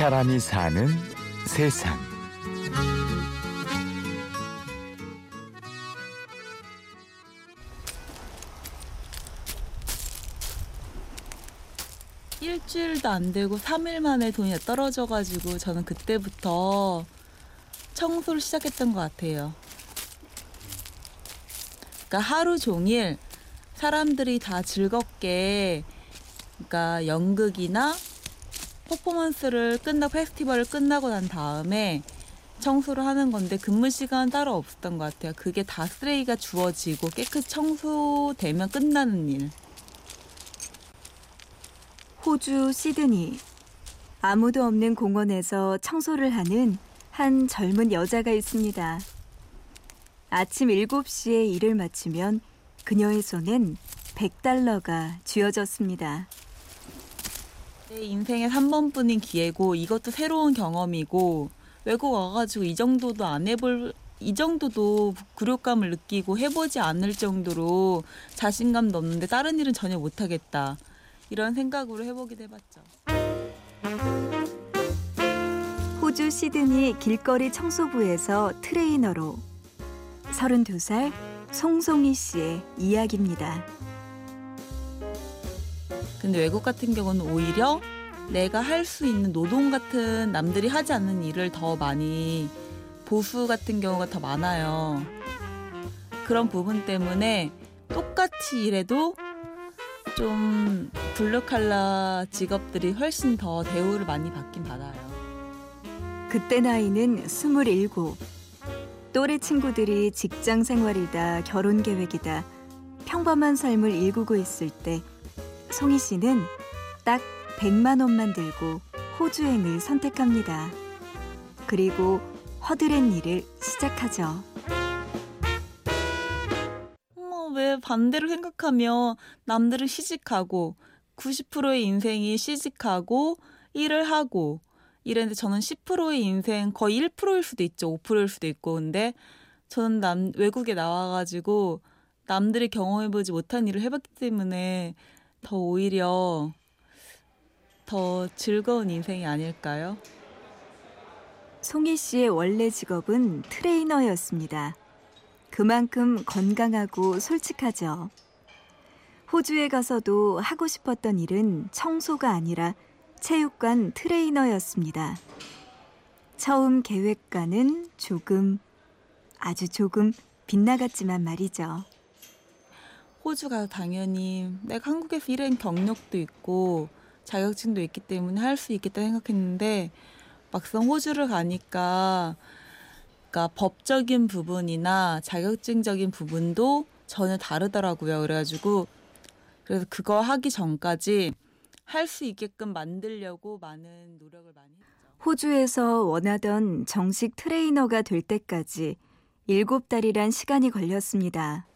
사람이 사는 세상. 일주일도 안 되고 3일 만에 돈이 떨어져가지고 저는 그때부터 청소를 시작했던 것 같아요. 그러니까 하루 종일 사람들이 다 즐겁게 그러니까 연극이나 퍼포먼스를 끝나고 페스티벌을 끝나고 난 다음에 청소를 하는 건데 근무 시간 따로 없었던 것 같아요. 그게 다 쓰레기가 주워지고 깨끗 청소되면 끝나는 일. 호주 시드니. 아무도 없는 공원에서 청소를 하는 한 젊은 여자가 있습니다. 아침 7시에 일을 마치면 그녀의 손엔 100달러가 쥐어졌습니다. 내 인생에 한 번뿐인 기회고 이것도 새로운 경험이고 외국 와가지고 이 정도도 안 해볼 이 정도도 굴욕감을 느끼고 해보지 않을 정도로 자신감도 없는데 다른 일은 전혀 못하겠다 이런 생각으로 해보기도 해봤죠. 호주 시드니 길거리 청소부에서 트레이너로 32살 송송이 씨의 이야기입니다. 근데 외국 같은 경우는 오히려 내가 할 수 있는 노동 같은 남들이 하지 않는 일을 더 많이 보수 같은 경우가 더 많아요. 그런 부분 때문에 똑같이 일해도 좀 블루 칼라 직업들이 훨씬 더 대우를 많이 받긴 받아요. 그때 나이는 27. 또래 친구들이 직장 생활이다, 결혼 계획이다, 평범한 삶을 일구고 있을 때 송희 씨는 딱 100만 원만 들고 호주행을 선택합니다. 그리고 허드렛 일을 시작하죠. 어, 왜 반대로 생각하면 남들은 시집가고 90%의 인생이 시집가고 일을 하고 이랬는데 저는 10%의 인생 거의 1%일 수도 있죠. 5%일 수도 있고 근데 저는 남 외국에 나와가지고 남들이 경험해보지 못한 일을 해봤기 때문에 더 오히려 더 즐거운 인생이 아닐까요? 송희 씨의 원래 직업은 트레이너였습니다. 그만큼 건강하고 솔직하죠. 호주에 가서도 하고 싶었던 일은 청소가 아니라 체육관 트레이너였습니다. 처음 계획과는 조금, 아주 조금 빗나갔지만 말이죠. 호주 가서 당연히 내가 한국에서 일한 경력도 있고 자격증도 있기 때문에 할 수 있겠다 생각했는데 막상 호주를 가니까 그러니까 법적인 부분이나 자격증적인 부분도 전혀 다르더라고요. 그래가지고 그래서 그거 하기 전까지 할 수 있게끔 만들려고 많은 노력을 많이 했죠. 호주에서 원하던 정식 트레이너가 될 때까지 일곱 달이란 시간이 걸렸습니다.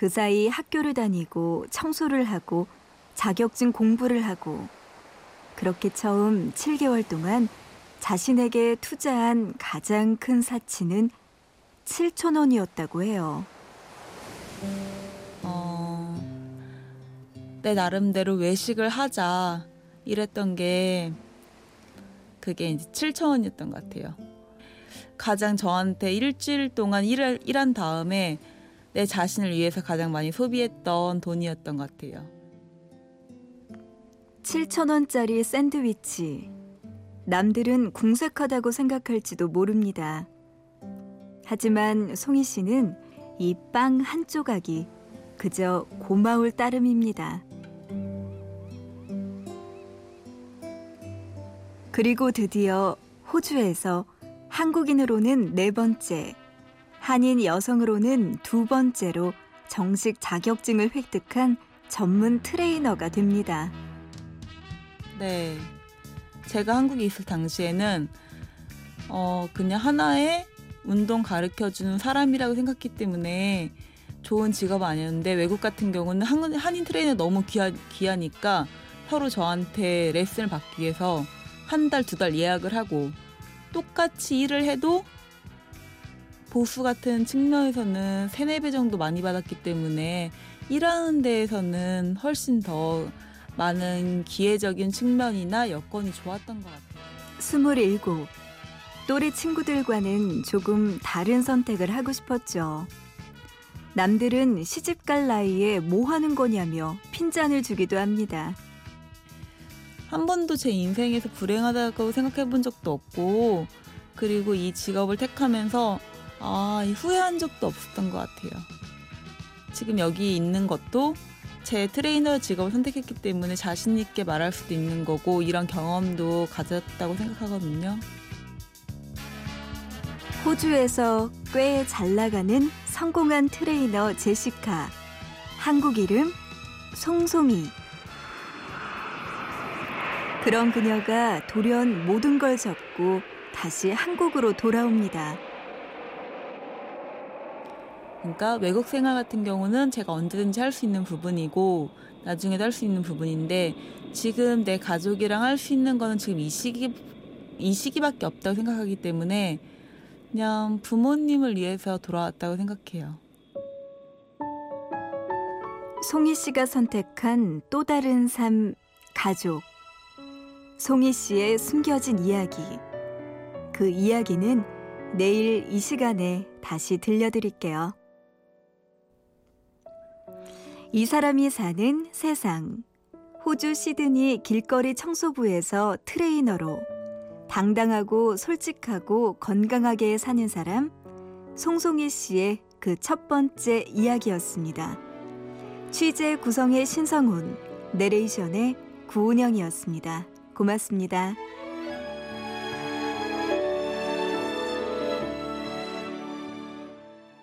그 사이 학교를 다니고 청소를 하고 자격증 공부를 하고 그렇게 처음 7개월 동안 자신에게 투자한 가장 큰 사치는 7천 원이었다고 해요. 어, 내 나름대로 외식을 하자 이랬던 게 그게 이제 7천 원이었던 것 같아요. 가장 저한테 일주일 동안 일을, 일한 다음에 내 자신을 위해서 가장 많이 소비했던 돈이었던 것 같아요. 7천 원짜리 샌드위치. 남들은 궁색하다고 생각할지도 모릅니다. 하지만 송희 씨는 이 빵 한 조각이 그저 고마울 따름입니다. 그리고 드디어 호주에서 한국인으로는 네 번째, 한인 여성으로는 두 번째로 정식 자격증을 획득한 전문 트레이너가 됩니다. 네. 제가 한국에 있을 당시에는 어 그냥 하나의 운동 가르쳐 주는 사람이라고 생각했기 때문에 좋은 직업 아니었는데 외국 같은 경우는 한, 한인 트레이너 너무 귀하, 귀하니까 서로 저한테 레슨을 받기 위해서 한 달, 두 달 예약을 하고 똑같이 일을 해도 보수 같은 측면에서는 세네 배 정도 많이 받았기 때문에 일하는 데에서는 훨씬 더 많은 기회적인 측면이나 여건이 좋았던 것 같아요. 스물일곱. 또래 친구들과는 조금 다른 선택을 하고 싶었죠. 남들은 시집 갈 나이에 뭐 하는 거냐며 핀잔을 주기도 합니다. 한 번도 제 인생에서 불행하다고 생각해 본 적도 없고, 그리고 이 직업을 택하면서, 아, 후회한 적도 없었던 것 같아요. 지금 여기 있는 것도 제 트레이너 직업을 선택했기 때문에 자신 있게 말할 수도 있는 거고, 이런 경험도 가졌다고 생각하거든요. 호주에서 꽤 잘 나가는 성공한 트레이너 제시카. 한국 이름 송송이. 그런 그녀가 돌연 모든 걸 접고 다시 한국으로 돌아옵니다. 그러니까 외국 생활 같은 경우는 제가 언제든지 할 수 있는 부분이고 나중에도 할 수 있는 부분인데 지금 내 가족이랑 할 수 있는 거는 지금 이 시기 이 시기밖에 없다고 생각하기 때문에 그냥 부모님을 위해서 돌아왔다고 생각해요. 송이 씨가 선택한 또 다른 삶 가족. 송이 씨의 숨겨진 이야기. 그 이야기는 내일 이 시간에 다시 들려드릴게요. 이 사람이 사는 세상. 호주 시드니 길거리 청소부에서 트레이너로 당당하고 솔직하고 건강하게 사는 사람 송송희 씨의 그 첫 번째 이야기였습니다. 취재 구성의 신성훈, 내레이션의 구운영이었습니다. 고맙습니다.